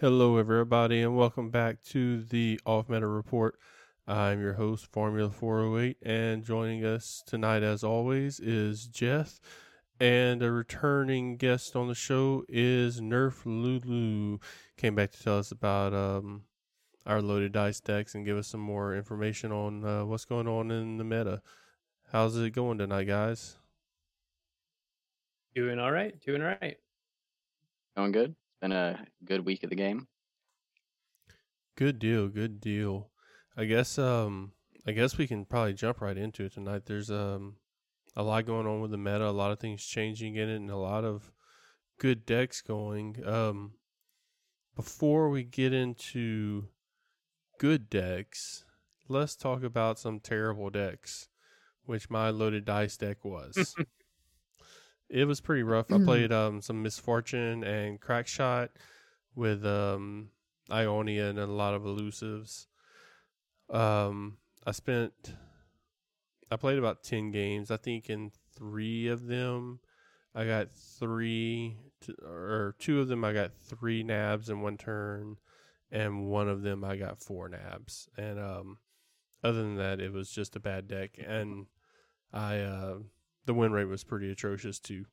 Hello, everybody, and welcome back to the Off Meta Report. I'm your host, Formula 408, and joining us tonight, as always, is Jeff. And a returning guest on the show is Nerf Lulu. Came back to tell us about um, our loaded dice decks and give us some more information on uh, what's going on in the meta. How's it going tonight, guys? Doing all right. Doing all right. Going good. Been a good week of the game. Good deal, good deal. I guess um I guess we can probably jump right into it tonight. There's um a lot going on with the meta, a lot of things changing in it and a lot of good decks going. Um before we get into good decks, let's talk about some terrible decks, which my loaded dice deck was. it was pretty rough. I played um some misfortune and crack shot with um Ionia and a lot of elusives. Um I spent I played about 10 games. I think in 3 of them I got 3 to, or 2 of them I got 3 nabs in one turn and one of them I got 4 nabs. And um other than that it was just a bad deck and I uh the win rate was pretty atrocious too.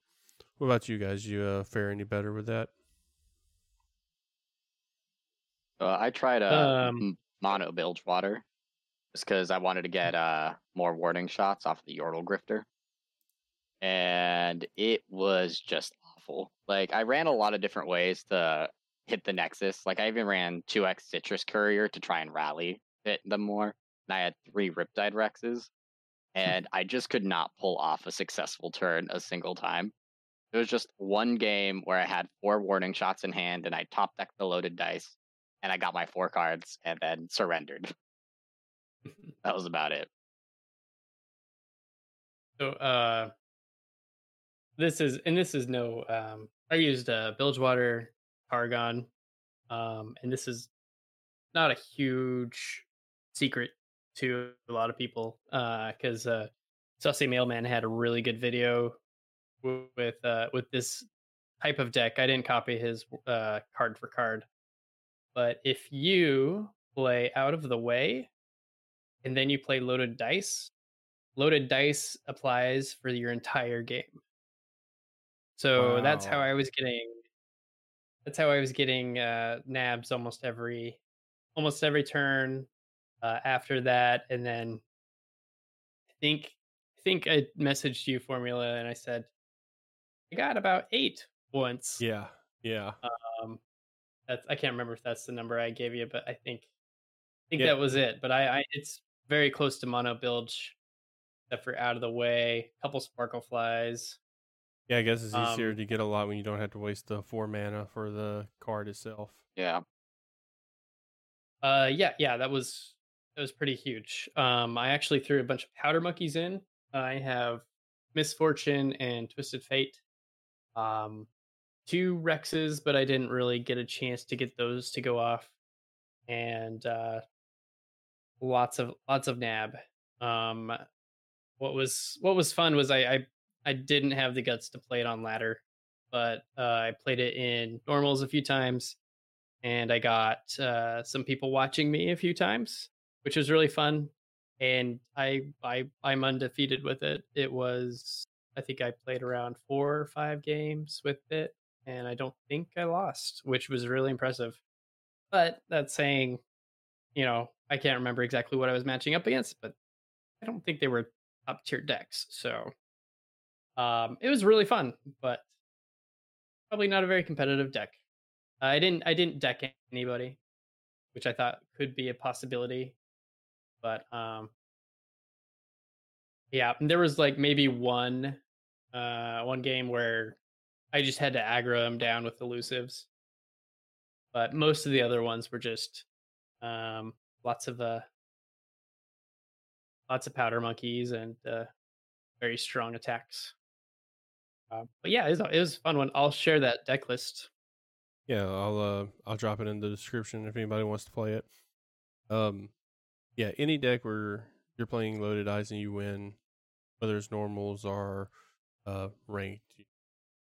What about you guys? You uh, fare any better with that? Uh, I tried a Um, mono bilge water just because I wanted to get uh, more warning shots off the Yordle Grifter. And it was just awful. Like, I ran a lot of different ways to hit the Nexus. Like, I even ran 2x Citrus Courier to try and rally hit them more. And I had three Riptide Rexes. And I just could not pull off a successful turn a single time. It was just one game where I had four warning shots in hand and I top decked the loaded dice and I got my four cards and then surrendered. that was about it. So uh this is and this is no um I used uh Bilgewater Targon. Um and this is not a huge secret to a lot of people. Uh because uh Sussy Mailman had a really good video with uh with this type of deck. I didn't copy his uh card for card. But if you play out of the way and then you play loaded dice, loaded dice applies for your entire game. So that's how I was getting that's how I was getting uh nabs almost every almost every turn uh after that and then I think I think I messaged you formula and I said I got about 8 once. Yeah, yeah. Um that's I can't remember if that's the number I gave you but I think I think Yeah. that was it. But I, I it's very close to mono bilge except for out of the way, couple sparkle flies. Yeah, I guess it's easier Um, to get a lot when you don't have to waste the four mana for the card itself. Yeah. Uh, yeah, yeah, that was that was pretty huge. Um, I actually threw a bunch of powder monkeys in. I have misfortune and twisted fate. Um, two rexes, but I didn't really get a chance to get those to go off, and uh, lots of lots of nab. Um, what was what was fun was I I, I didn't have the guts to play it on ladder, but uh, I played it in normals a few times and I got uh, some people watching me a few times, which was really fun. And I I I'm undefeated with it. It was I think I played around four or five games with it, and I don't think I lost, which was really impressive. But that's saying, you know, I can't remember exactly what I was matching up against, but I don't think they were top tier decks. So um, it was really fun, but probably not a very competitive deck. I didn't I didn't deck anybody, which I thought could be a possibility. But um yeah, there was like maybe one uh one game where I just had to aggro him down with elusives. But most of the other ones were just um lots of uh lots of powder monkeys and uh very strong attacks. Uh, but yeah, it was, it was a fun one. I'll share that deck list Yeah, I'll uh I'll drop it in the description if anybody wants to play it. Um yeah, any deck where you're playing loaded dice and you win, whether it's normals or uh ranked, you,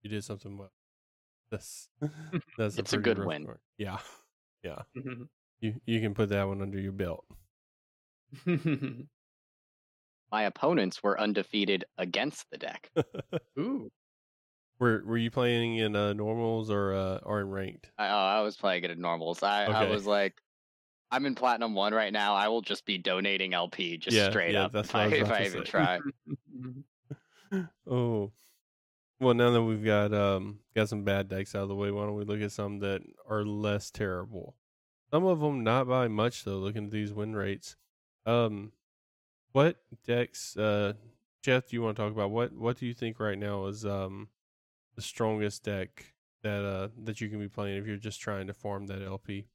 you did something well. That's that's It's a pretty good win. part. Yeah, yeah. Mhm. You you can put that one under your belt. My opponents were undefeated against the deck. Ooh. were Were you playing in uh, normals or uh, or in ranked? I, oh, I was playing it at normals. I, I was like, I'm in platinum one right now. I will just be donating LP just Yeah, straight yeah, up that's if I if I even try. Oh, well. Now that we've got um got some bad decks out of the way, why don't we look at some that are less terrible? Some of them not by much though. Looking at these win rates, um, what decks? Uh, Jeff, do you want to talk about what what do you think right now is um the strongest deck that uh that you can be playing if you're just trying to farm that LP?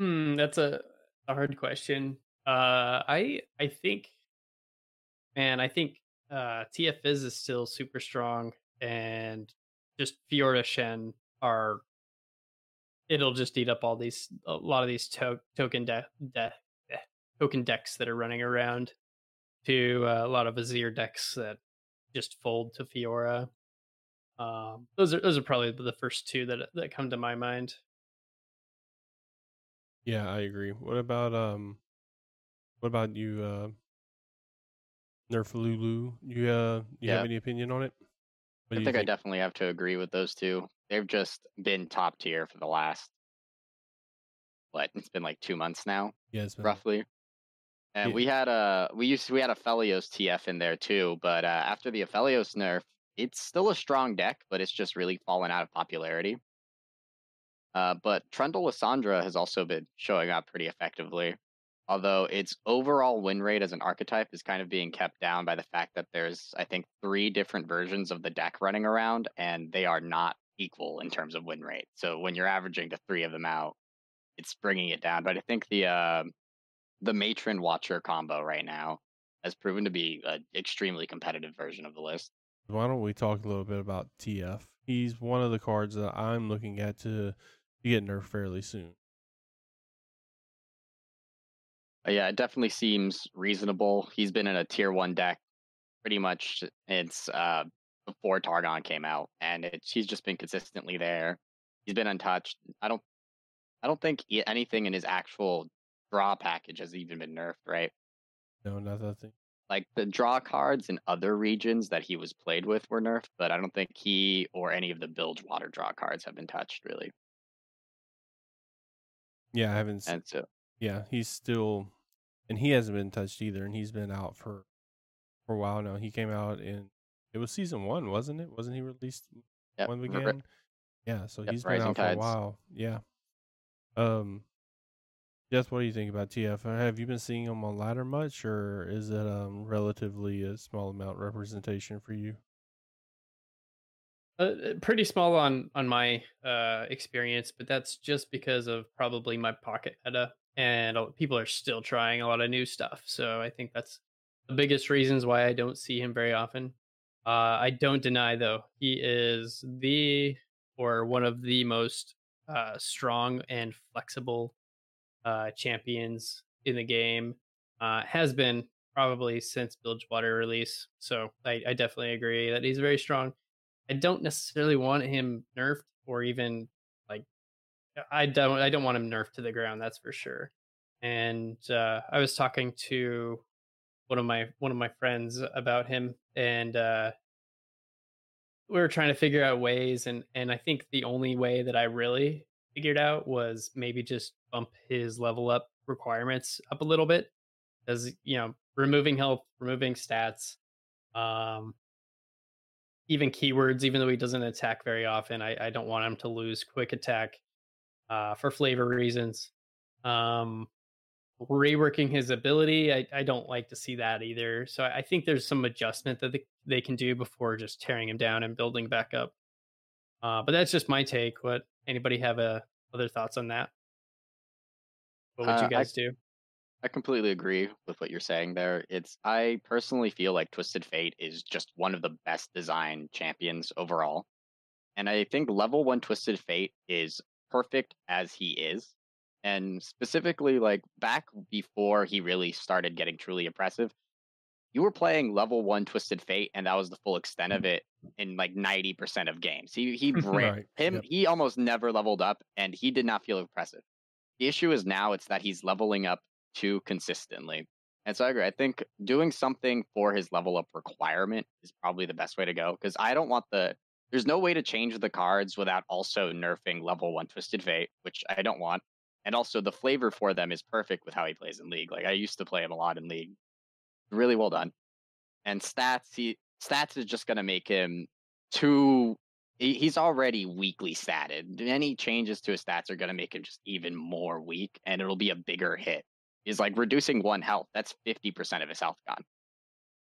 Hmm, that's a, a hard question. Uh, I I think, man, I think uh, TF Fizz is still super strong, and just Fiora Shen are. It'll just eat up all these a lot of these to- token de- de- eh, token decks that are running around. To uh, a lot of Azir decks that just fold to Fiora. Um, those are those are probably the first two that that come to my mind. Yeah, I agree. What about um, what about you, uh, Nerf Lulu? You uh, you have any opinion on it? I you think I definitely have to agree with those two. They've just been top tier for the last what? It's been like two months now, Yeah, roughly. And Yeah. we had a we used we had Aphelios TF in there too, but uh, after the Aphelios nerf, it's still a strong deck, but it's just really fallen out of popularity. Uh, but Trundle Lissandra has also been showing up pretty effectively, although its overall win rate as an archetype is kind of being kept down by the fact that there's I think three different versions of the deck running around, and they are not equal in terms of win rate. So when you're averaging the three of them out, it's bringing it down. But I think the uh, the Matron Watcher combo right now has proven to be an extremely competitive version of the list. Why don't we talk a little bit about TF? He's one of the cards that I'm looking at to, to get nerfed fairly soon. Uh, yeah, it definitely seems reasonable. He's been in a tier one deck pretty much it's uh, before Targon came out, and it's he's just been consistently there. He's been untouched. I don't, I don't think anything in his actual draw package has even been nerfed. Right, No, not that thing. like the draw cards in other regions that he was played with were nerfed, but I don't think he or any of the bilge water draw cards have been touched really. Yeah, I haven't. s- And so yeah, he's still, and he hasn't been touched either, and he's been out for for a while now. He came out in it was season one, wasn't it? Wasn't he released Yep, one began? Yeah, so Yep, he's been Rising out for a while. Yeah. Um, Jess, what do you think about TF? Uh, Have you been seeing him on ladder much, or is it um relatively a small amount representation for you? Uh, pretty small on on my uh experience, but that's just because of probably my pocket meta, and people are still trying a lot of new stuff. So I think that's the biggest reasons why I don't see him very often. Uh, I don't deny though he is the or one of the most uh, strong and flexible uh, champions in the game. Uh, has been probably since Bilgewater release. So I, I definitely agree that he's very strong. I don't necessarily want him nerfed or even like I don't I don't want him nerfed to the ground, that's for sure. And uh I was talking to one of my one of my friends about him and uh we were trying to figure out ways and and I think the only way that I really figured out was maybe just bump his level up requirements up a little bit as you know removing health removing stats um even keywords, even though he doesn't attack very often. I, I don't want him to lose quick attack uh, for flavor reasons. Um, reworking his ability, I, I don't like to see that either. So I I think there's some adjustment that they, they can do before just tearing him down and building back up. Uh, but that's just my take. What anybody have uh, other thoughts on that? What would Uh, you I- guys do? I completely agree with what you're saying there. It's I personally feel like Twisted Fate is just one of the best designed champions overall. And I think level 1 Twisted Fate is perfect as he is. And specifically like back before he really started getting truly impressive, you were playing level one Twisted Fate, and that was the full extent of it in like ninety percent of games. He he Right, him. yep. He almost never leveled up, and he did not feel impressive. The issue is now it's that he's leveling up too consistently. And so I agree. I think doing something for his level up requirement is probably the best way to go because I don't want the. There's no way to change the cards without also nerfing level one Twisted Fate, which I don't want. And also the flavor for them is perfect with how he plays in League. Like I used to play him a lot in League. Really well done. And stats, he stats is just gonna make him too. He's already weakly statted. Any changes to his stats are gonna make him just even more weak, and it'll be a bigger hit is like reducing one health. That's fifty percent of his health gone.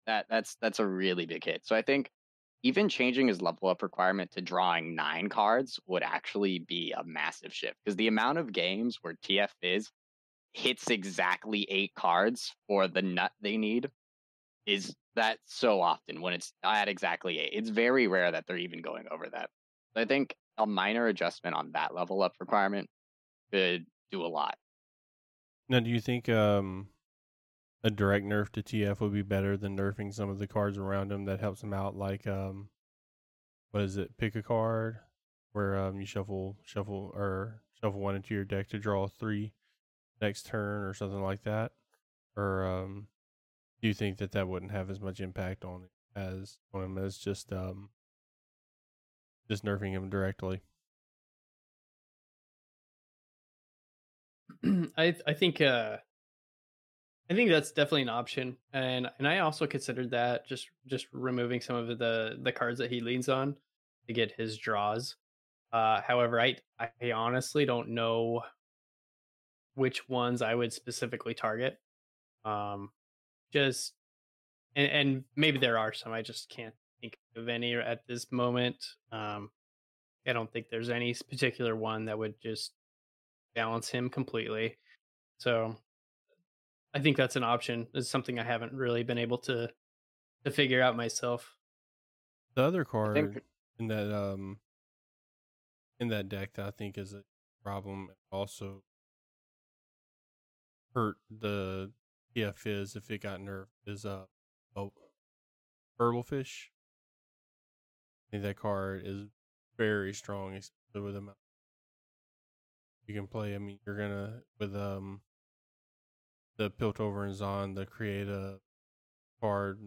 That that's that's a really big hit. So I think even changing his level up requirement to drawing nine cards would actually be a massive shift because the amount of games where TF is hits exactly eight cards for the nut they need is that so often when it's at exactly eight. It's very rare that they're even going over that. I think a minor adjustment on that level up requirement could do a lot. Now, do you think um, a direct nerf to TF would be better than nerfing some of the cards around him that helps him out? Like, um, what is it? Pick a card where um, you shuffle, shuffle, or shuffle one into your deck to draw three next turn, or something like that. Or um, do you think that that wouldn't have as much impact on it as on him as just um, just nerfing him directly? I I think uh I think that's definitely an option, and and I also considered that just just removing some of the the cards that he leans on to get his draws. Uh, however, I I honestly don't know which ones I would specifically target. Um, just and and maybe there are some I just can't think of any at this moment. Um, I don't think there's any particular one that would just balance him completely. So I think that's an option. It's something I haven't really been able to to figure out myself. The other card think in that um in that deck that I think is a problem also hurt the TF Fizz if it got nerfed is uh oh Burblefish. I think that card is very strong, especially with them. You can play. I mean, you're gonna with um the Piltover and Zaun, the create a card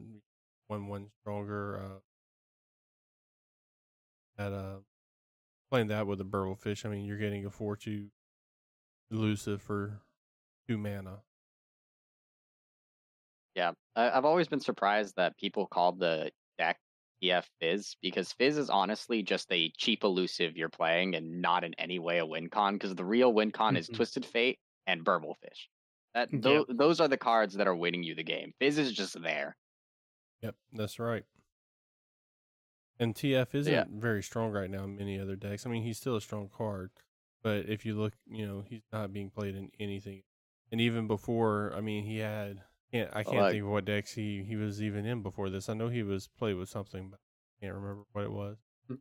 one one stronger. Uh, that uh playing that with a Burblefish, I mean you're getting a four two elusive for two mana. Yeah, I, I've always been surprised that people called the TF Fizz because Fizz is honestly just a cheap elusive you're playing and not in any way a win con because the real win con is Mhm. Twisted Fate and Burblefish. That Yeah. tho- those are the cards that are winning you the game. Fizz is just there. Yep, that's right. And TF isn't Yeah. very strong right now in many other decks. I mean, he's still a strong card, but if you look, you know, he's not being played in anything. And even before, I mean, he had can't I can't Like- think of what decks he he was even in before this. I know he was played with something, but I can't remember what it was. Uh,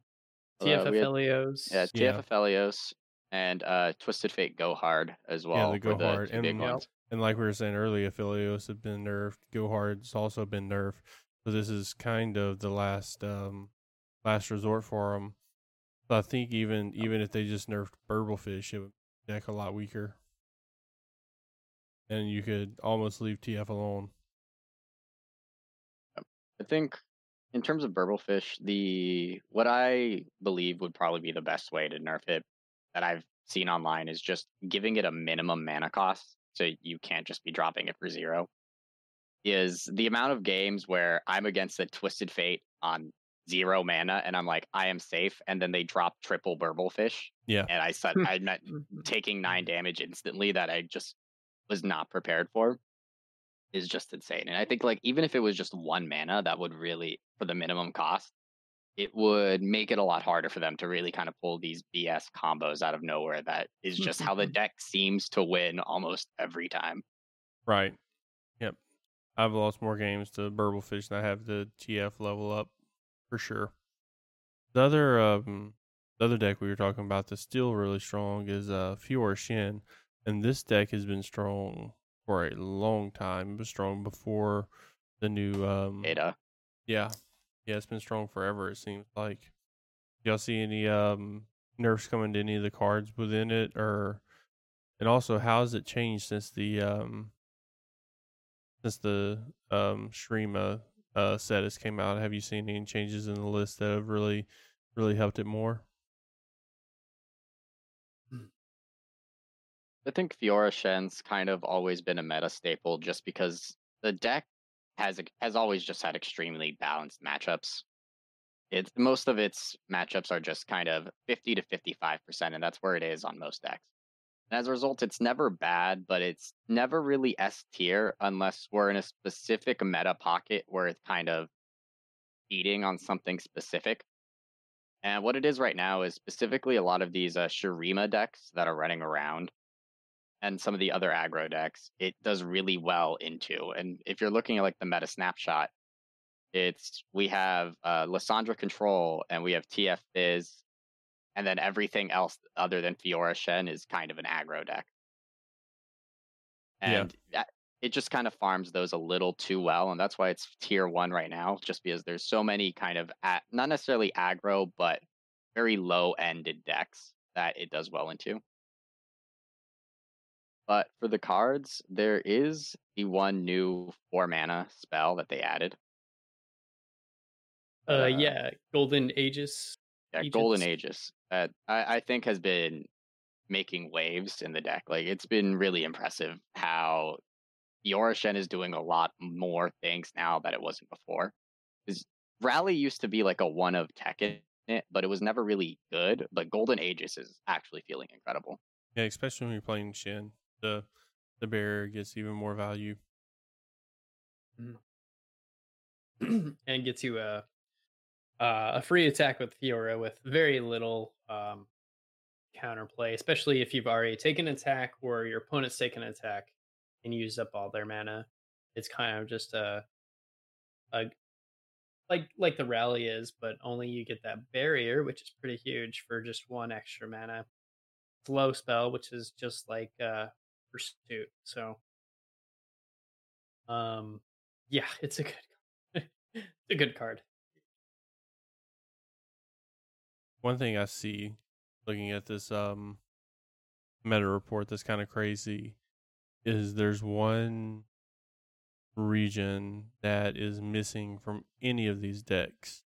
TFF we had- Helios. Yeah, Yeah. TF Aphelios and uh, Twisted Fate Go Hard as well. Yeah, the were Go Hard, and- And like we were saying earlier, Aphelios have been nerfed. Go Hard's also been nerfed. So this is kind of the last um last resort for them. So I think even even if they just nerfed Burblefish, it would deck a lot weaker. And you could almost leave TF alone. I think in terms of Burblefish, the what I believe would probably be the best way to nerf it that I've seen online is just giving it a minimum mana cost, so you can't just be dropping it for zero. Is the amount of games where I'm against a Twisted Fate on zero mana and I'm like, I am safe, and then they drop triple Burblefish, Yeah. and I said I'm not Mhm. taking nine damage instantly that I just was not prepared for is just insane. And I think like even if it was just one mana, that would really for the minimum cost, it would make it a lot harder for them to really kind of pull these BS combos out of nowhere. That is just how the deck seems to win almost every time. Right. Yep. I've lost more games to Burblefish than I have the TF level up for sure. The other um the other deck we were talking about that's still really strong is uh Fiora Shen. And this deck has been strong for a long time. It was strong before the new um Ada. yeah. Yeah, it's been strong forever, it seems like. Y'all see any um nerfs coming to any of the cards within it or and also how has it changed since the um since the um Shurima uh set has came out? Have you seen any changes in the list that have really really helped it more? I think Fiora Shen's kind of always been a meta staple just because the deck has has always just had extremely balanced matchups. It's most of its matchups are just kind of 50 to 55%, and that's where it is on most decks. And as a result, it's never bad, but it's never really S tier unless we're in a specific meta pocket where it's kind of eating on something specific. And what it is right now is specifically a lot of these uh, Shurima decks that are running around and some of the other aggro decks, it does really well into. And if you're looking at like the meta snapshot, it's we have uh, Lissandra Control and we have TF Fizz, and then everything else other than Fiora Shen is kind of an aggro deck. Yeah. And that- it just kind of farms those a little too well, and that's why it's tier one right now, just because there's so many kind of at, not necessarily aggro, but very low ended decks that it does well into. But for the cards, there is the one new four mana spell that they added. Uh, Uh, yeah, Golden Aegis. Yeah, Golden Aegis. Aegis. That I, I think has been making waves in the deck. Like it's been really impressive how Fiora Shen is doing a lot more things now that it wasn't before. Because Rally used to be like a one of tech but it was never really good. But Golden Aegis is actually feeling incredible. Yeah, especially when you're playing Shen. The the barrier gets even more value. and gets you a uh, a free attack with Fiora with very little um, counterplay, especially if you've already taken an attack or your opponent's taken an attack and used up all their mana. It's kind of just a, a like like the rally is, but only you get that barrier, which is pretty huge for just one extra mana. Slow spell, which is just like uh, pursuit. So, um, yeah, it's a good it's a good card. One thing I see looking at this um meta report that's kind of crazy is there's one region that is missing from any of these decks.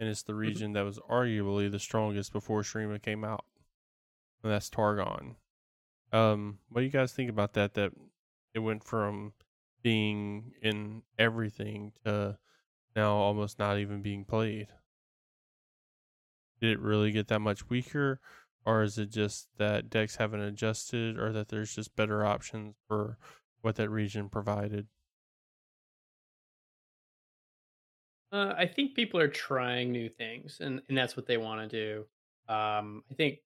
And it's the region that was arguably the strongest before Shurima came out. And that's Targon. Um, what do you guys think about that? That it went from being in everything to now almost not even being played. Did it really get that much weaker, or is it just that decks haven't adjusted, or that there's just better options for what that region provided? Uh, I think people are trying new things, and, and that's what they want to do. Um, I think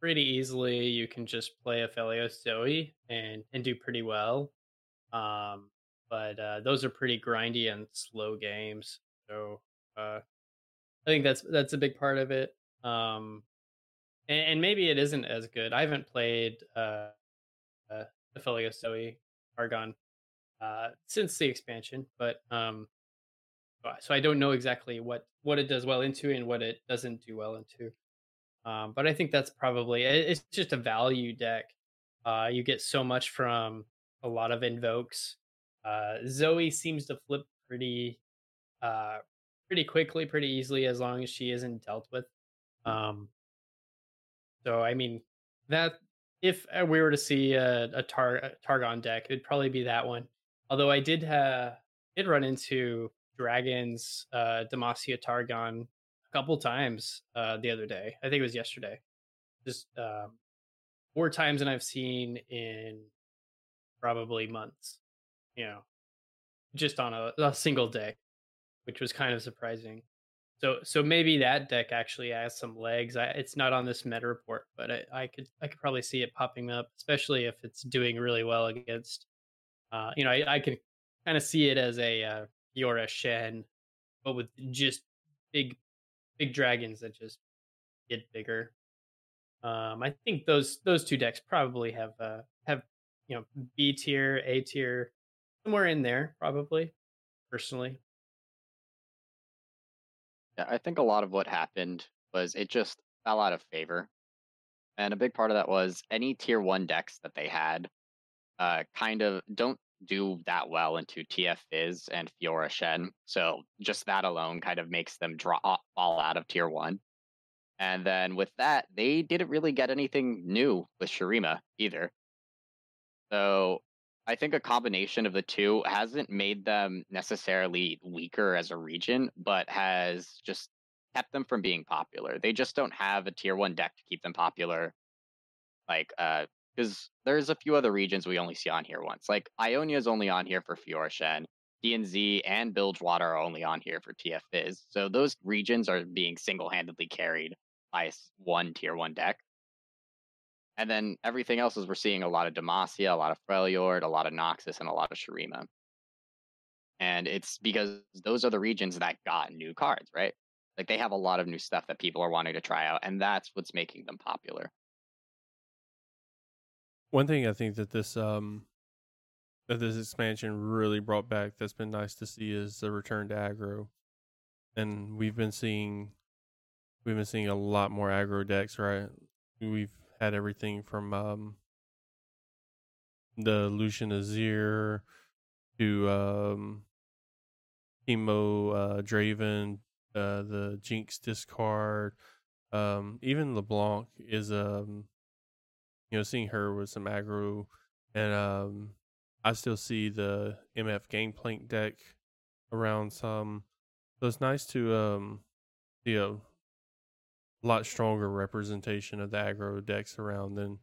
pretty easily you can just play a Aphelios Zoe and and do pretty well. Um, but uh, those are pretty grindy and slow games. So uh, I think that's that's a big part of it. Um, and, and maybe it isn't as good. I haven't played uh, uh, Zoe Targon uh, since the expansion, but um, so I don't know exactly what what it does well into and what it doesn't do well into. Um, but I think that's probably it- it's just a value deck. Uh, you get so much from a lot of invokes. Uh, Zoe seems to flip pretty uh, pretty quickly, pretty easily, as long as she isn't dealt with. Um, so I mean that if uh, we were to see a, a, tar- a Targon deck, it'd probably be that one. Although I did uh, did run into dragons uh demacia targon a couple times uh the other day. I think it was yesterday. Just um more times than i've seen in probably months you know just on a, a single day which was kind of surprising. So so maybe that deck actually has some legs. I, it's not on this meta report but I, I could i could probably see it popping up especially if it's doing really well against uh you know i, I could kind of see it as a uh, Fiora Shen, but with just big, big dragons that just get bigger. Um, I think those those two decks probably have uh have you know B tier, A tier, somewhere in there probably. personally. Yeah, I think a lot of what happened was it just fell out of favor. And a big part of that was any tier one decks that they had uh, kind of don't do that well into TF Fizz and Fiora Shen. So just that alone kind of makes them draw fall out of tier one. And then with that, they didn't really get anything new with Shurima either. So I think a combination of the two hasn't made them necessarily weaker as a region, but has just kept them from being popular. They just don't have a tier one deck to keep them popular. Like, uh, because there's a few other regions we only see on here once. Like Ionia is only on here for Fiora Shen. PnZ and Bilgewater are only on here for TF Fizz. So those regions are being single handedly carried by one tier one deck. And then everything else is we're seeing a lot of Demacia, a lot of Freljord, a lot of Noxus, and a lot of Shurima. And it's because those are the regions that got new cards, right? Like they have a lot of new stuff that people are wanting to try out, and that's what's making them popular. One thing I think that this um that this expansion really brought back that's been nice to see is the return to aggro. And we've been seeing we've been seeing a lot more aggro decks, right? We've had everything from um the Lucian Azir to um Teemo uh Draven, uh the Jinx discard. Um even LeBlanc is um you know, seeing her with some aggro, and um, I still see the MF Gangplank deck around some. So it's nice to um, see a lot stronger representation of the aggro decks around than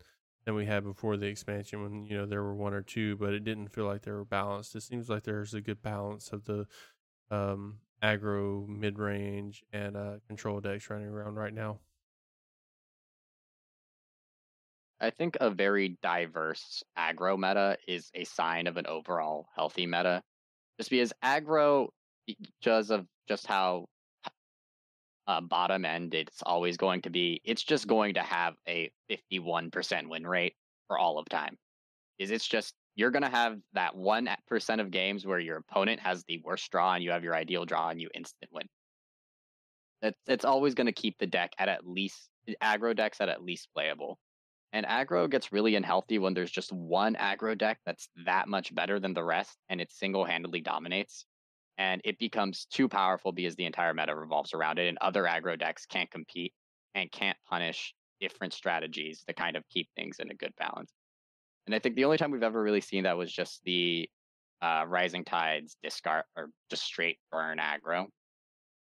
than we had before the expansion when you know there were one or two, but it didn't feel like they were balanced. It seems like there's a good balance of the um, aggro, mid range, and uh, control decks running around right now. I think a very diverse aggro meta is a sign of an overall healthy meta. Just because aggro, because of just how uh, bottom end it's always going to be, it's just going to have a 51% win rate for all of time. Is it's just you're going to have that 1% of games where your opponent has the worst draw and you have your ideal draw and you instant win. It's, it's always going to keep the deck at at least aggro decks at at least playable. And aggro gets really unhealthy when there's just one aggro deck that's that much better than the rest and it single handedly dominates. And it becomes too powerful because the entire meta revolves around it, and other aggro decks can't compete and can't punish different strategies to kind of keep things in a good balance. And I think the only time we've ever really seen that was just the uh, Rising Tides discard or just straight burn aggro.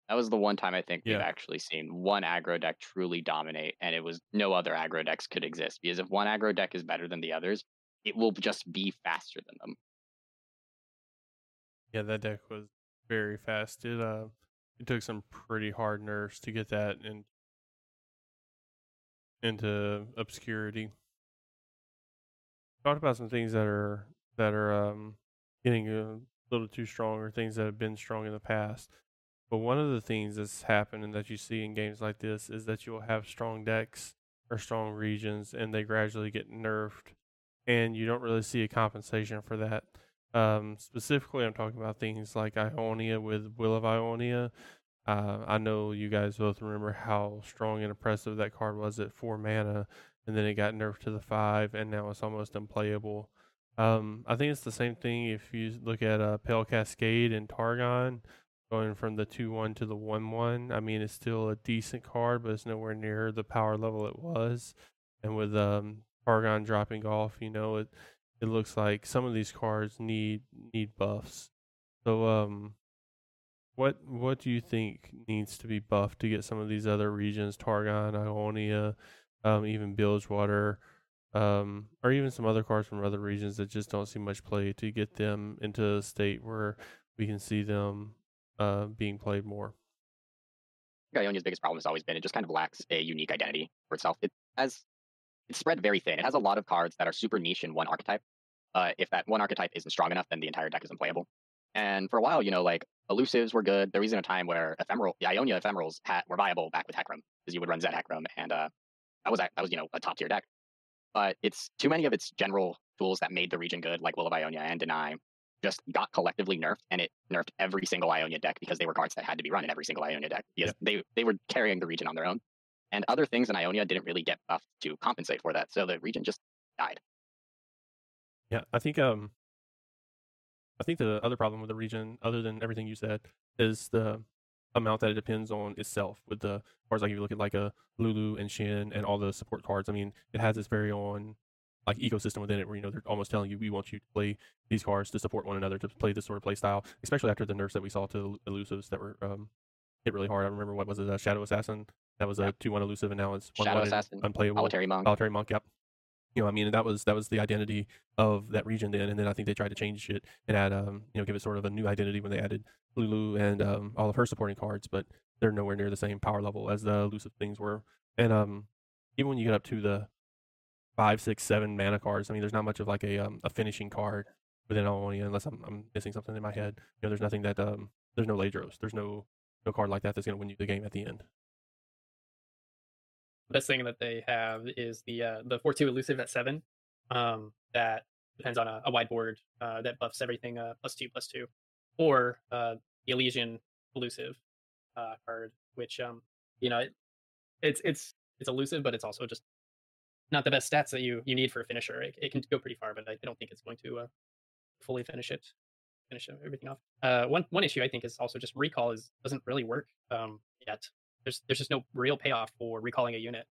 That was the one time I think we've actually seen one aggro deck truly dominate, and it was no other aggro decks could exist. Because if one aggro deck is better than the others, it will just be faster than them. Yeah, that deck was very fast. It uh, it took some pretty hard nerfs to get that in, into obscurity. Talked about some things that are that are um getting a little too strong, or things that have been strong in the past. But one of the things that's happened and that you see in games like this is that you'll have strong decks or strong regions and they gradually get nerfed and you don't really see a compensation for that. Um, specifically, I'm talking about things like Ionia with Will of Ionia. Uh, I know you guys both remember how strong and impressive that card was at four mana, and then it got nerfed to the five, and now it's almost unplayable. Um, I think it's the same thing if you look at uh, Pale Cascade and Targon going from the 2 1 to the 1 1. I mean, it's still a decent card, but it's nowhere near the power level it was. And with um, Targon dropping off, you know, it it looks like some of these cards need need buffs. So, um, what what do you think needs to be buffed to get some of these other regions, Targon, Ionia, um, even Bilgewater, um, or even some other cards from other regions that just don't see much play to get them into a state where we can see them uh, being played more. Ionia's biggest problem has always been it just kind of lacks a unique identity for itself. It has it's spread very thin. It has a lot of cards that are super niche in one archetype. Uh, if that one archetype isn't strong enough, then the entire deck is unplayable. And for a while, you know, like elusives were good. There was even a time where ephemeral, the Ionia ephemerals had, were viable back with Hecarim because you would run Zed Hecarim, and uh, that was that was you know a top tier deck. But it's too many of its general tools that made the region good, like Will of Ionia and Deny, just got collectively nerfed, and it nerfed every single Ionia deck because they were cards that had to be run in every single Ionia deck because they they were carrying the region on their own, and other things in Ionia didn't really get buffed to compensate for that, so the region just died. Yeah, I think um, I think the other problem with the region, other than everything you said, is the amount that it depends on itself. With the cards like if you look at like a Lulu and Shen and all the support cards, I mean, it has its very own like ecosystem within it where you know they're almost telling you we want you to play these cards to support one another to play this sort of play style especially after the nerfs that we saw to elusives that were um, hit really hard. I remember what was it a shadow assassin? That was a two one elusive and now it's one Shadow one Assassin, unplayable. Solitary Monk. solitary monk yep. You know i mean that was that was the identity of that region then and then i think they tried to change it and add um you know give it sort of a new identity when they added lulu and um all of her supporting cards but they're nowhere near the same power level as the elusive things were. And um even when you get up to the five, six, seven mana cards. I mean, there's not much of like a um, a finishing card within Ionia unless I'm, I'm missing something in my head. You know, there's nothing that um there's no Ledros. There's no no card like that that's gonna win you the game at the end. The best thing that they have is the uh, the four two elusive at seven. Um, that depends on a, a wide board uh, that buffs everything uh, plus two plus two, or uh, the Elysian elusive uh, card, which um you know it, it's it's it's elusive, but it's also just not the best stats that you you need for a finisher. It, it can go pretty far, but I, don't think it's going to uh, fully finish it, finish everything off. Uh, one one issue I think is also just recall is doesn't really work um, yet. There's there's just no real payoff for recalling a unit,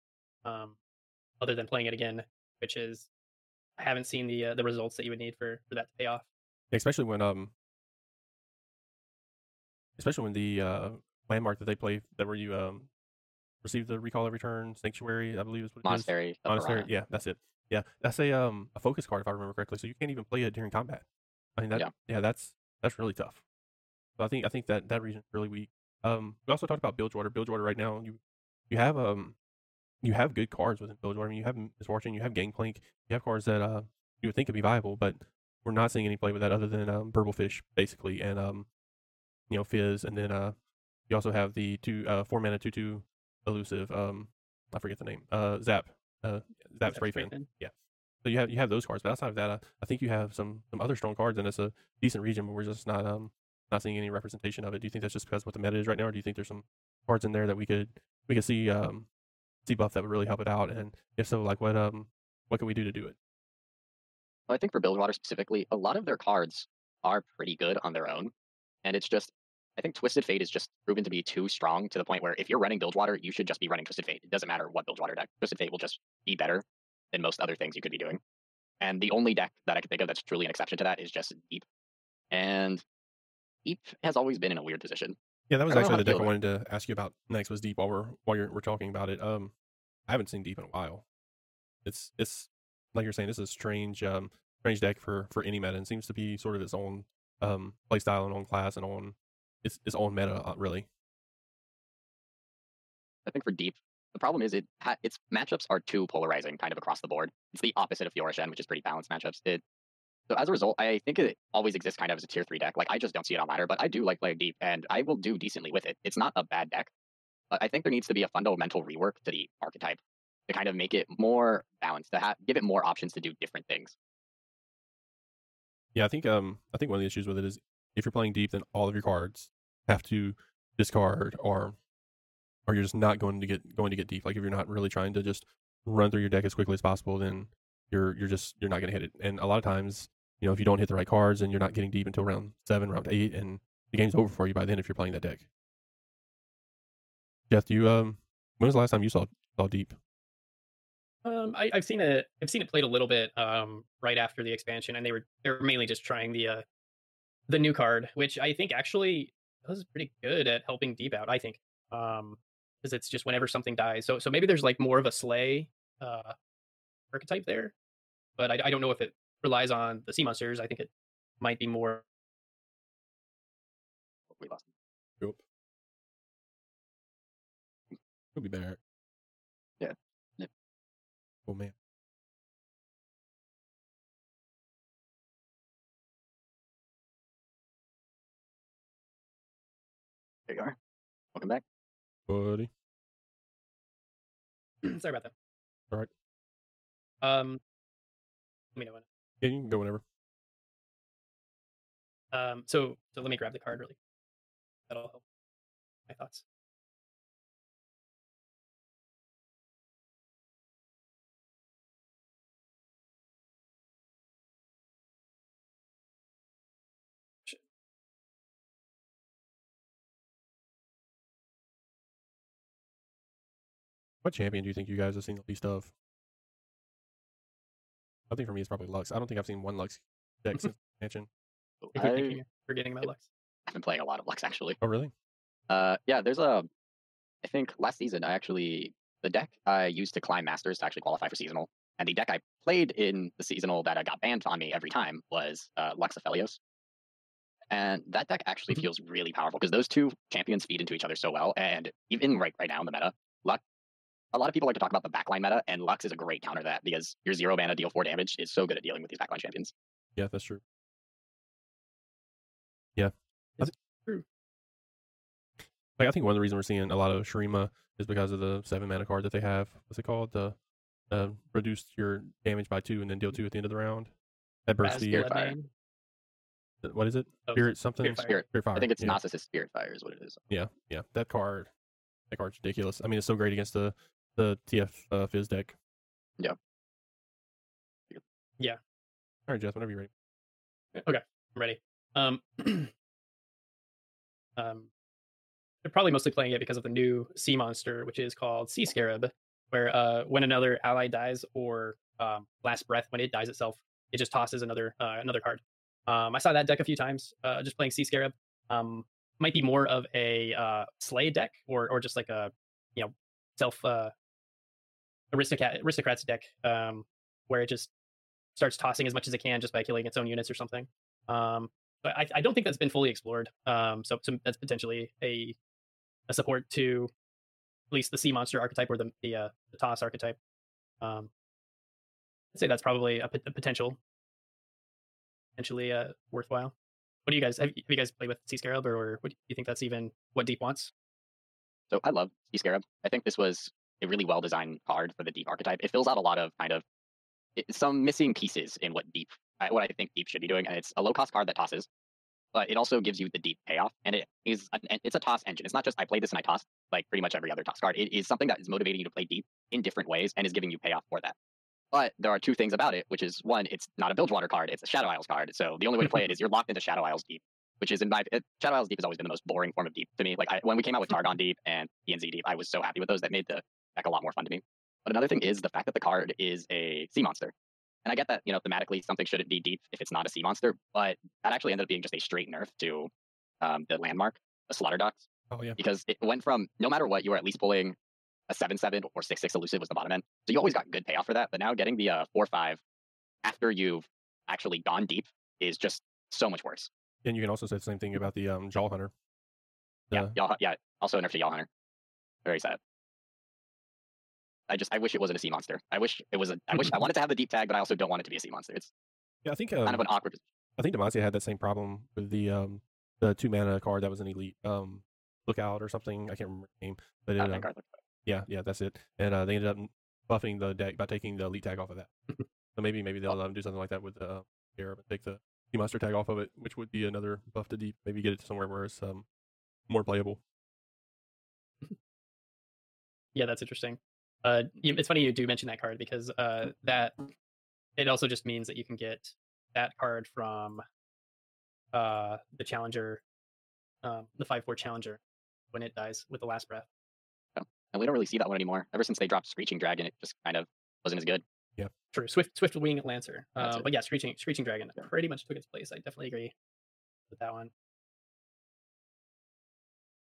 um, other than playing it again, which is I haven't seen the uh, the results that you would need for for that to pay off. Especially when um especially when the uh landmark that they play that where you um receive the recall every turn, sanctuary, I believe is what it is. Monastery. of Monastery, yeah, that's it. Yeah, that's a um a focus card if I remember correctly. So you can't even play it during combat. I mean that Yeah. yeah, that's that's really tough. So I think I think that that region's really weak. Um, we also talked about Bilgewater. Bilgewater right now you you have um you have good cards within Bilgewater. I mean you have Misfortune, you have Gangplank, you have cards that uh you would think could be viable, but we're not seeing any play with that other than um Burblefish basically and um you know Fizz and then uh you also have the two uh four mana two two elusive um I forget the name uh Zap uh Zap Spray Fin. Fin. So you have you have those cards, but outside of that, uh, I think you have some some other strong cards, and it's a decent region, but we're just not um not seeing any representation of it. Do you think that's just because of what the meta is right now, or do you think there's some cards in there that we could we could see um see buff that would really help it out? And if so, like what um what can we do to do it? Well, I think for Bilgewater specifically, a lot of their cards are pretty good on their own. And it's just, I think Twisted Fate is just proven to be too strong to the point where if you're running Bilgewater, you should just be running Twisted Fate. It doesn't matter what Bilgewater deck. Twisted Fate will just be better than most other things you could be doing. And the only deck that I can think of that's truly an exception to that is just Deep. And Deep has always been in a weird position. Yeah, that was I don't know actually the deck I wanted to ask you about next. Was Deep while we're while you're, we're talking about it. Um, I haven't seen Deep in a while. It's it's like you're saying, this is a strange um strange deck for for any meta, and seems to be sort of its own um play style and own class and on its its own meta uh, really. I think for Deep, the problem is it ha- its matchups are too polarizing kind of across the board. It's the opposite of Fiora Shen, which is pretty balanced matchups. It so as a result, I think it always exists kind of as a tier three deck. Like I just don't see it on ladder, but I do like playing deep, and I will do decently with it. It's not a bad deck, but I think there needs to be a fundamental rework to the archetype to kind of make it more balanced, to have give it more options to do different things. Yeah, I think um I think one of the issues with it is if you're playing deep, then all of your cards have to discard or or you're just not going to get going to get deep. Like if you're not really trying to just run through your deck as quickly as possible, then you're you're just you're not going to hit it. And a lot of times, you know, if you don't hit the right cards and you're not getting deep until round seven, round eight, and the game's over for you by then if you're playing that deck. Jeff, you um when was the last time you saw saw deep? Um, I, I've seen it. I've seen it played a little bit um, right after the expansion, and they were they were mainly just trying the uh, the new card, which I think actually was pretty good at helping deep out. I think um, because it's just whenever something dies. So so maybe there's like more of a slay uh, archetype there, but I, I don't know if it relies on the sea monsters. I think it might be more. We lost. Yep. He'll be back. Yeah. Yep. Oh man. There you are. Welcome back. Buddy. Sorry about that. All right. Um, let me know when. Yeah, you can go whenever. Um, so so let me grab the card really. That'll help my thoughts. What champion do you think you guys have seen the least of? I think for me it's probably Lux. I don't think I've seen one Lux deck since expansion. I keep I, thinking you're forgetting about Lux. I've been playing a lot of Lux actually. Oh really? Uh, yeah, there's a. I think last season I actually the deck I used to climb masters to actually qualify for seasonal, and the deck I played in the seasonal that I got banned on me every time was uh, Lux Aphelios. And that deck actually Mhm. feels really powerful because those two champions feed into each other so well. And even right right now in the meta, Lux. A lot of people like to talk about the backline meta, and Lux is a great counter to that because your zero mana deal four damage is so good at dealing with these backline champions. Yeah, that's true. Yeah. true. Like I think one of the reasons we're seeing a lot of Shurima is because of the seven mana card that they have. What's it called? The uh, reduce your damage by two and then deal two at the end of the round. That bursts the Spirit Fire. What is it? Oh, Spirit something. Spirit Fire. Spirit. Spirit fire. I think it's yeah. Nasus' Spirit Fire is what it is. Yeah, yeah. That card, that card's ridiculous. I mean, it's so great against the the TF uh, Fizz deck. Yeah. Yeah. All right, Jess, whenever you're ready. Okay. I'm ready. Um, um, they're probably mostly playing it because of the new sea monster, which is called Sea Scarab, where uh, when another ally dies or um, last breath when it dies itself, it just tosses another uh, another card. Um, I saw that deck a few times, uh, just playing Sea Scarab. Um, might be more of a uh, slay deck or or just like a you know self uh, aristocrat aristocrats deck um, where it just starts tossing as much as it can just by killing its own units or something. Um, but I, I don't think that's been fully explored. Um, so, so that's potentially a a support to at least the sea monster archetype or the the, uh, the toss archetype. Um, I'd say that's probably a, potential, potentially uh, worthwhile. What do you guys have? Have you guys played with Sea Scarab, or, or what do you think that's even what Deep wants? So I love Sea Scarab. I think this was a really well designed card for the deep archetype. It fills out a lot of kind of some missing pieces in what deep, what I think deep should be doing. And it's a low cost card that tosses, but it also gives you the deep payoff. And it is an, it's a toss engine. It's not just I play this and I toss like pretty much every other toss card. It is something that is motivating you to play deep in different ways and is giving you payoff for that. But there are two things about it, which is one, it's not a Bilgewater card, it's a Shadow Isles card. So the only way to play it is you're locked into Shadow Isles Deep, which is in my Shadow Isles Deep has always been the most boring form of Deep to me. Like I, when we came out with Targon Deep and ENZ Deep, I was so happy with those that made the deck a lot more fun to me. But another thing is the fact that the card is a sea monster. And I get that, you know, thematically something shouldn't be deep if it's not a sea monster, but that actually ended up being just a straight nerf to um, the landmark, the Slaughter Docks Oh yeah. because it went from no matter what, you were at least pulling a 7 7 or 6 6 elusive was the bottom end. So you always got good payoff for that. But now getting the uh, 4 5 after you've actually gone deep is just so much worse. And you can also say the same thing about the um, Jaull Hunter. Yeah, The- y'all, yeah. Also nerfed to Jaull Hunter. Very sad. I just I wish it wasn't a sea monster. I wish it was a. I wish I wanted to have the deep tag, but I also don't want it to be a sea monster. It's yeah, I think kind um, of an awkward. I think Demacia had that same problem with the um the two mana card that was an elite um lookout or something. I can't remember the name, but it, uh, um, yeah, yeah, that's it. And uh, they ended up buffing the deck by taking the elite tag off of that. so maybe maybe they'll um, do something like that with the uh, Arab and take the Sea monster tag off of it, which would be another buff to deep. Maybe get it to somewhere where it's um more playable. Yeah, that's interesting. Uh, it's funny you do mention that card because uh, that it also just means that you can get that card from uh, the challenger, um, the five four challenger, when it dies with the last breath. And we don't really see that one anymore. Ever since they dropped Screeching Dragon, it just kind of wasn't as good. Yeah, true, Swift Swiftwing Lancer. Uh, but yeah, Screeching Screeching Dragon Yeah. pretty much took its place. I definitely agree with that one.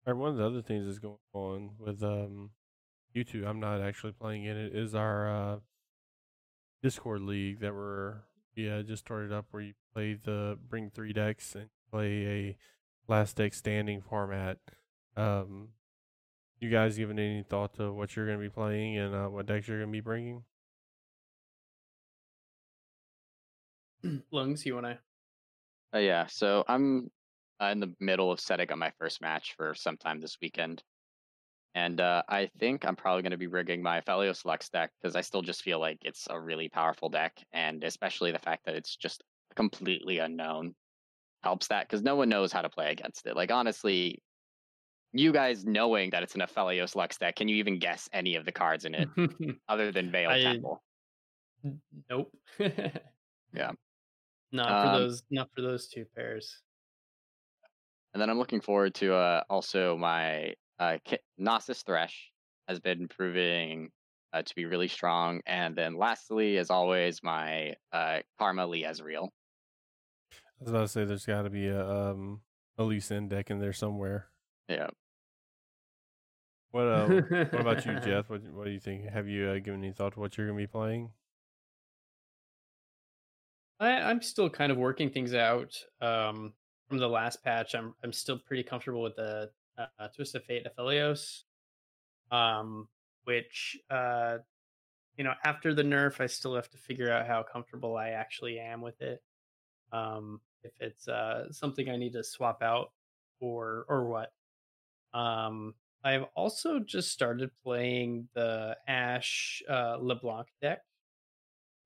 Or one of the other things that's going on with um you two, I'm not actually playing in it, is our uh Discord league that we're yeah, just started up where you play the bring three decks and play a last deck standing format. Um you guys given any thought to what you're gonna be playing and uh, what decks you're gonna be bringing? Lungs, you want to? Uh, yeah, so I'm uh, in the middle of setting up my first match for sometime this weekend. And uh, I think I'm probably going to be rigging my Aphelios Lux deck because I still just feel like it's a really powerful deck. And especially the fact that it's just completely unknown. helps that because no one knows how to play against it. Like honestly, you guys knowing that it's an Aphelios Lux deck, can you even guess any of the cards in it other than Veil I- Temple? nope. Yeah. Not for Um, those. Not for those two pairs. And then I'm looking forward to uh, also my uh, Nasus Thresh has been proving uh, to be really strong. And then lastly, as always, my uh, Karma Lee Ezreal. I was about to say there's got to be a um a Lee Sin deck in there somewhere. Yeah. What um what about you, Jeff? What what do you think? Have you uh, given any thought to what you're gonna be playing? I, I'm still kind of working things out. Um, from the last patch, I'm I'm still pretty comfortable with the uh, Twist of Fate Aphelios, um, which uh, you know after the nerf, I still have to figure out how comfortable I actually am with it. Um, if it's uh, something I need to swap out or or what. Um, I've also just started playing the Ashe uh, LeBlanc deck,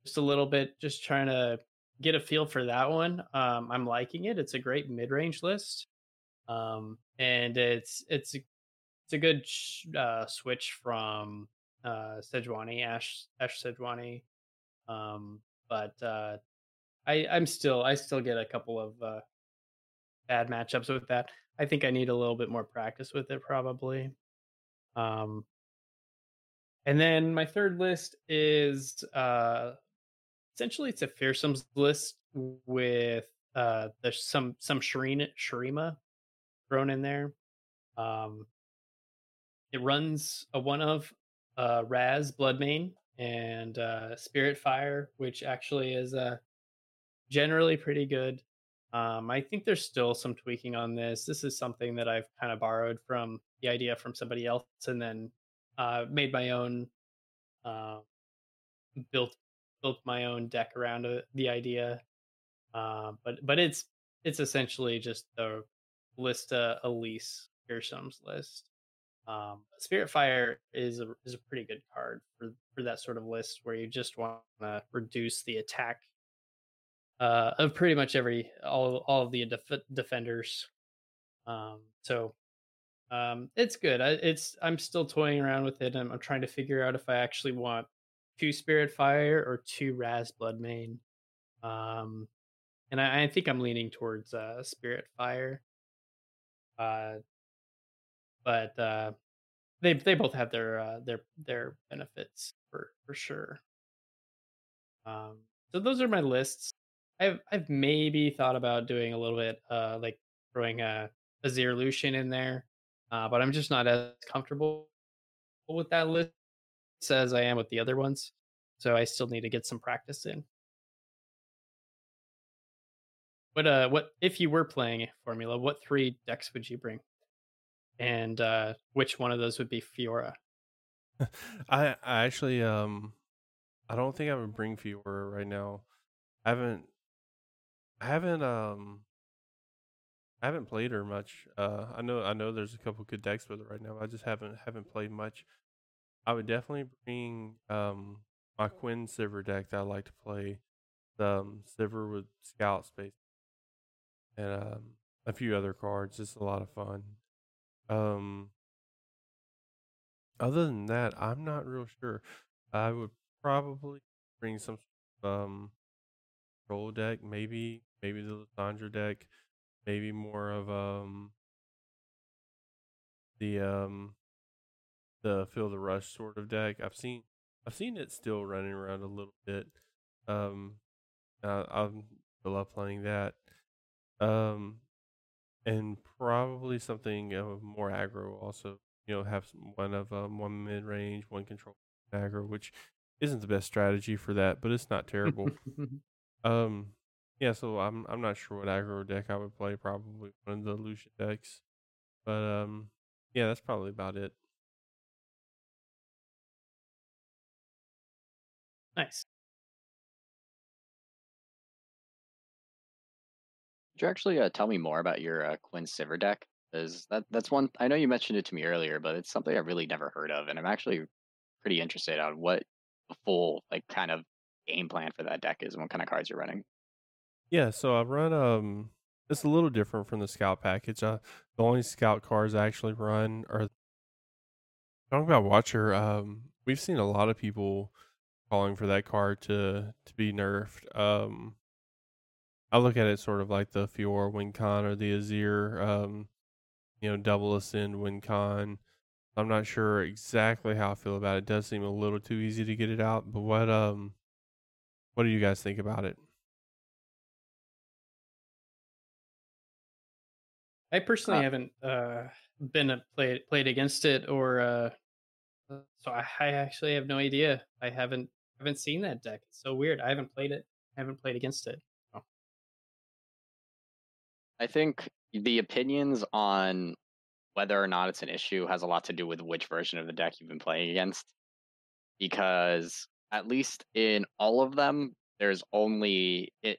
just a little bit, just trying to get a feel for that one. Um, I'm liking it. It's a great mid-range list, um, and it's it's it's a good uh, switch from uh, Sejuani Ashe Ashe Sejuani. Um, but uh, I I'm still I still get a couple of uh, bad matchups with that. I think I need a little bit more practice with it probably. Um, and then my third list is uh essentially it's a fearsomes list with uh there's some some Shireen Shurima thrown in there. Um it runs a one of uh Raz Bloodmane and uh Spirit Fire, which actually is uh generally pretty good. Um I think there's still some tweaking on this. This is something that I've kind of borrowed from the idea from somebody else and then uh made my own uh built built my own deck around it, the idea. Uh, but but it's it's essentially just the list uh, Elise Fearsome's list. Um, Spirit Fire is a is a pretty good card for for that sort of list where you just want to reduce the attack uh, of pretty much every all all of the def- defenders. Um, so um, it's good. I, it's I'm still toying around with it. I'm, I'm trying to figure out if I actually want two Spirit Fire or two Raz Bloodmane. Um, and I, I think I'm leaning towards uh, Spirit Fire. Uh, but uh, they they both have their uh, their their benefits for for sure. Um, so those are my lists. I've I've maybe thought about doing a little bit uh like throwing a a Lucian in there, uh, but I'm just not as comfortable with that list as I am with the other ones. So I still need to get some practice in. What uh what if you were playing Formula, what three decks would you bring? And uh which one of those would be Fiora? I I actually um I don't think I would bring Fiora right now. I haven't I haven't um I haven't played her much. Uh I know I know there's a couple good decks with her right now. I just haven't haven't played much. I would definitely bring um my Quinn Sivir deck that I like to play. The um, Sivir with Scout Space and um a few other cards. It's a lot of fun. Um other than that, I'm not real sure. I would probably bring some um roll deck, maybe maybe the Lissandra deck, maybe more of um the um the Feel the Rush sort of deck. I've seen I've seen it still running around a little bit. Um uh, I love playing that. Um and probably something uh, more aggro also. You know, have some, one of um, one mid range, one control aggro, which isn't the best strategy for that, but it's not terrible. um, yeah, so I'm I'm not sure what aggro deck I would play. Probably one of the Lucian decks, but um, yeah, that's probably about it. nice. You actually uh, tell me more about your uh, Quinn Sivir deck? Because that that's one I know you mentioned it to me earlier, but it's something I've really never heard of, and I'm actually pretty interested on what the full like kind of game plan for that deck is and what kind of cards you're running. Yeah, so I've run um it's a little different from the scout package. Uh, the only scout cars I actually run are talking about Watcher. Um, we've seen a lot of people calling for that card to to be nerfed. Um, I look at it sort of like the Fiora WinCon or the Azir, um, you know, double ascend WinCon. I'm not sure exactly how I feel about it. It does seem a little too easy to get it out, but what um what do you guys think about it? I personally Uh, haven't uh, been a played played against it, or uh, uh, so I, I actually have no idea. I haven't haven't seen that deck. It's so weird. I haven't played it. I haven't played against it. I think the opinions on whether or not it's an issue has a lot to do with which version of the deck you've been playing against. Because at least in all of them, there's only it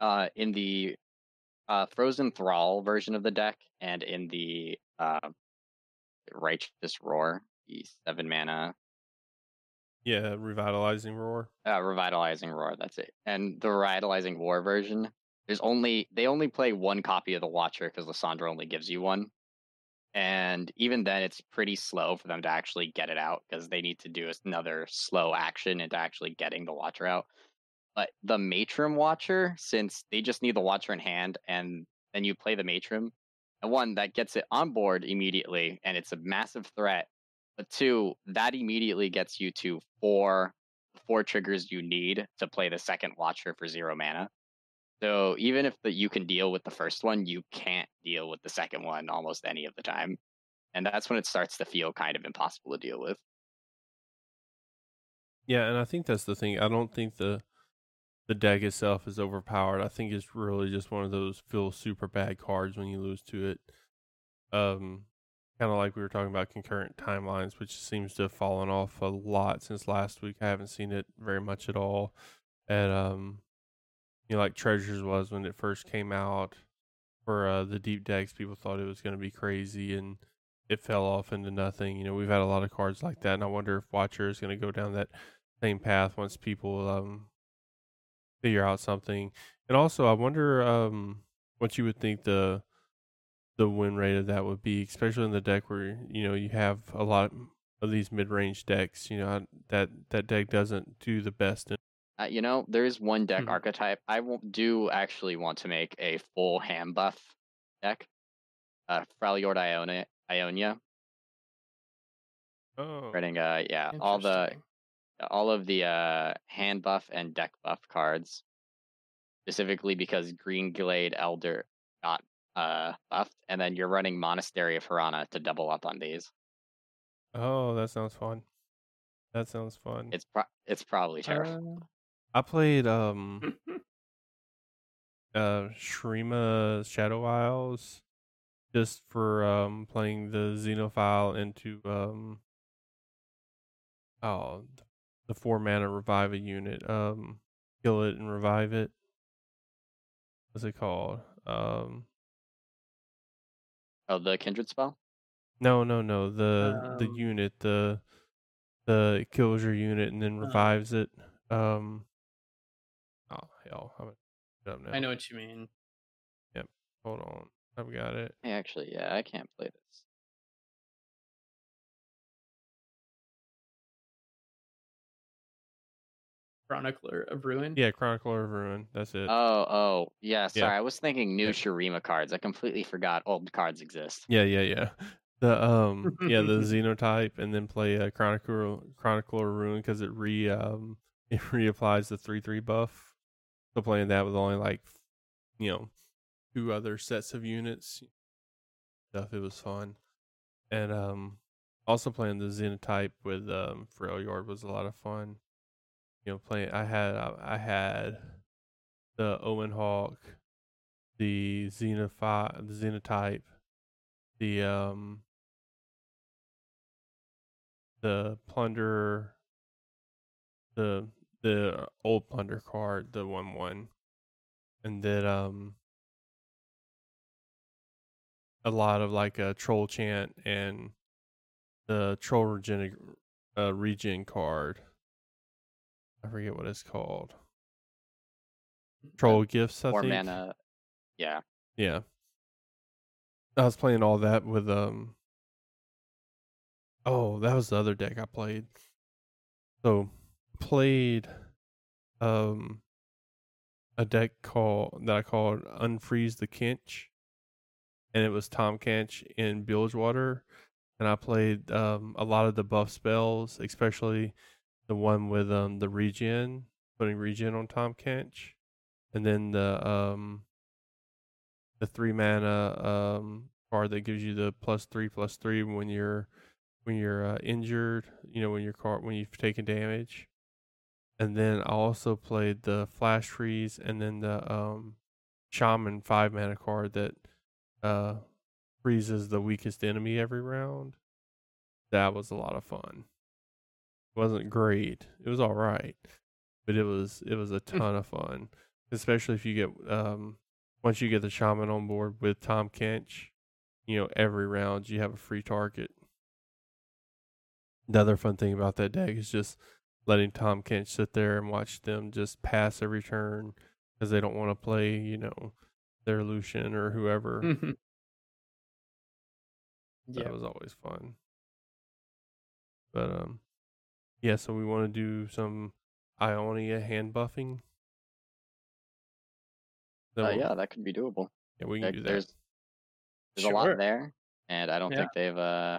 uh in the uh Frozen Thrall version of the deck and in the uh Righteous Roar, the seven mana Yeah, revitalizing roar. uh, revitalizing roar that's it and the revitalizing roar version there's only they only play one copy of the watcher because lissandra only gives you one and even then it's pretty slow for them to actually get it out because they need to do another slow action into actually getting the watcher out but the matrim watcher since they just need the watcher in hand and then you play the matrim and one that gets it on board immediately and it's a massive threat but two that immediately gets you to four four triggers you need to play the second watcher for zero mana. So even if the, you can deal with the first one, you can't deal with the second one almost any of the time. And that's when it starts to feel kind of impossible to deal with. Yeah, and I think that's the thing. I don't think the the deck itself is overpowered. I think it's really just one of those feel super bad cards when you lose to it. Um kind of like we were talking about concurrent timelines, which seems to have fallen off a lot since last week. I haven't seen it very much at all. And um you know, like Treasures was when it first came out for uh, the deep decks, people thought it was going to be crazy and it fell off into nothing. You know, we've had a lot of cards like that, and I wonder if Watcher is going to go down that same path once people um figure out something. And also, I wonder um what you would think the the win rate of that would be, especially in the deck where you know you have a lot of these mid range decks. You know that that deck doesn't do the best. In- Uh, you know, there is one deck Mhm. archetype. I do actually want to make a full ham buff deck. Uh, Freljord Iona, Ionia. oh, Writing, uh, yeah, all the all of the uh hand buff and deck buff cards specifically because green glade elder got uh buffed and then you're running monastery of Hirana to double up on these oh, that sounds fun. That sounds fun. it's pro- it's probably terrible Uh, I played um uh Shurima Shadow Isles just for um playing the Xenophile into um oh the four mana revive a unit. Um kill it and revive it. What's it called? Um oh the kindred spell no no no the the Um, unit the the it kills your unit and then Uh. revives it. Um oh hell I'm gonna look it up now. I know what you mean. Yep. Hold on. I've got it. Hey, actually yeah i can't play this Chronicler of Ruin. Yeah, Chronicler of Ruin. That's it. oh oh yeah sorry Yeah. i was thinking new Yeah. Shurima cards i completely forgot old cards exist yeah, yeah, yeah. The um yeah, the Xenotype and then play uh, Chronicler Chronicler of Ruin because it re um it reapplies the three three buff. Playing that with only like you know two other sets of units stuff it was fun. And um also playing the Xenotype with um Freljord was a lot of fun. You know, playing I had I had the Omen Hawk, the Xenophi the Xenotype, the um the plunder the the old plunder card, the one one. And then um a lot of like a troll chant and the troll regen uh, regen card. I forget what it's called. Troll gifts, I four think. mana Yeah. Yeah. I was playing all that with um Oh, that was the other deck I played. So played um a deck called that I called Unfreeze the Kinch, And it was Tahm Kench in Bilgewater. And I played um a lot of the buff spells, especially the one with um the regen, putting regen on Tahm Kench. And then the um the three mana um card that gives you the plus three plus three when you're when you're uh, injured, you know, when you're caught when you've taken damage. And then I also played the flash freeze and then the um shaman five mana card that uh freezes the weakest enemy every round. That was a lot of fun. It wasn't great. It was all right. But it was it was a ton of fun. Especially if you get um once you get the shaman on board with Tahm Kench, you know, every round you have a free target. Another fun thing about that deck is just letting Tahm Kench sit there and watch them just pass every turn because they don't want to play, you know, their Lucian or whoever. Mhm. That yeah. was always fun. But um yeah, so we want to do some Ionia hand buffing. Then Uh, we'll- yeah, that could be doable. yeah, we can Like, do that. there's there's a Sure. lot there, and I don't Yeah. think they've uh